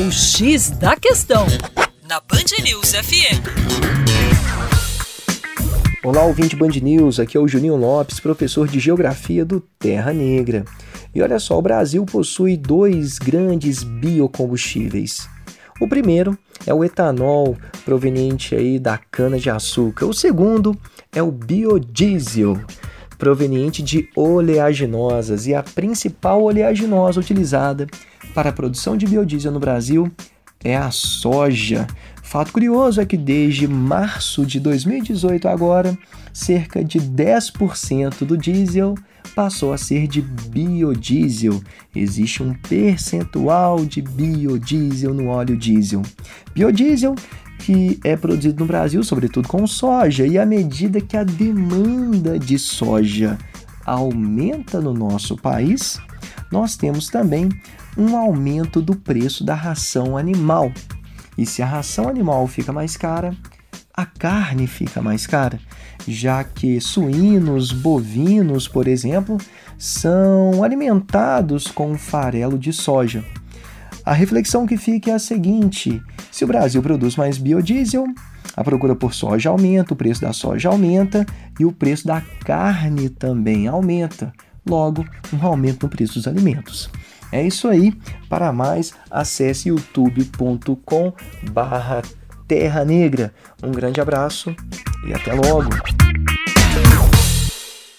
O X da Questão, na Band News FM. Olá, ouvinte Band News, aqui é o Juninho Lopes, professor de Geografia do Terra Negra. E olha só, o Brasil possui dois grandes biocombustíveis. O primeiro é o etanol, proveniente aí da cana-de-açúcar. O segundo é o biodiesel, proveniente de oleaginosas. E a principal oleaginosa utilizada para a produção de biodiesel no Brasil é a soja. Fato curioso é que desde março de 2018 agora, cerca de 10% do diesel passou a ser de biodiesel. Existe um percentual de biodiesel no óleo diesel. Biodiesel que é produzido no Brasil, sobretudo com soja, e à medida que a demanda de soja aumenta no nosso país, nós temos também um aumento do preço da ração animal. E se a ração animal fica mais cara, a carne fica mais cara, já que suínos, bovinos, por exemplo, são alimentados com farelo de soja. A reflexão que fica é a seguinte: se o Brasil produz mais biodiesel, a procura por soja aumenta, o preço da soja aumenta e o preço da carne também aumenta. Logo, um aumento no preço dos alimentos. É isso aí. Para mais, acesse youtube.com barra Terra Negra. Um grande abraço e até logo!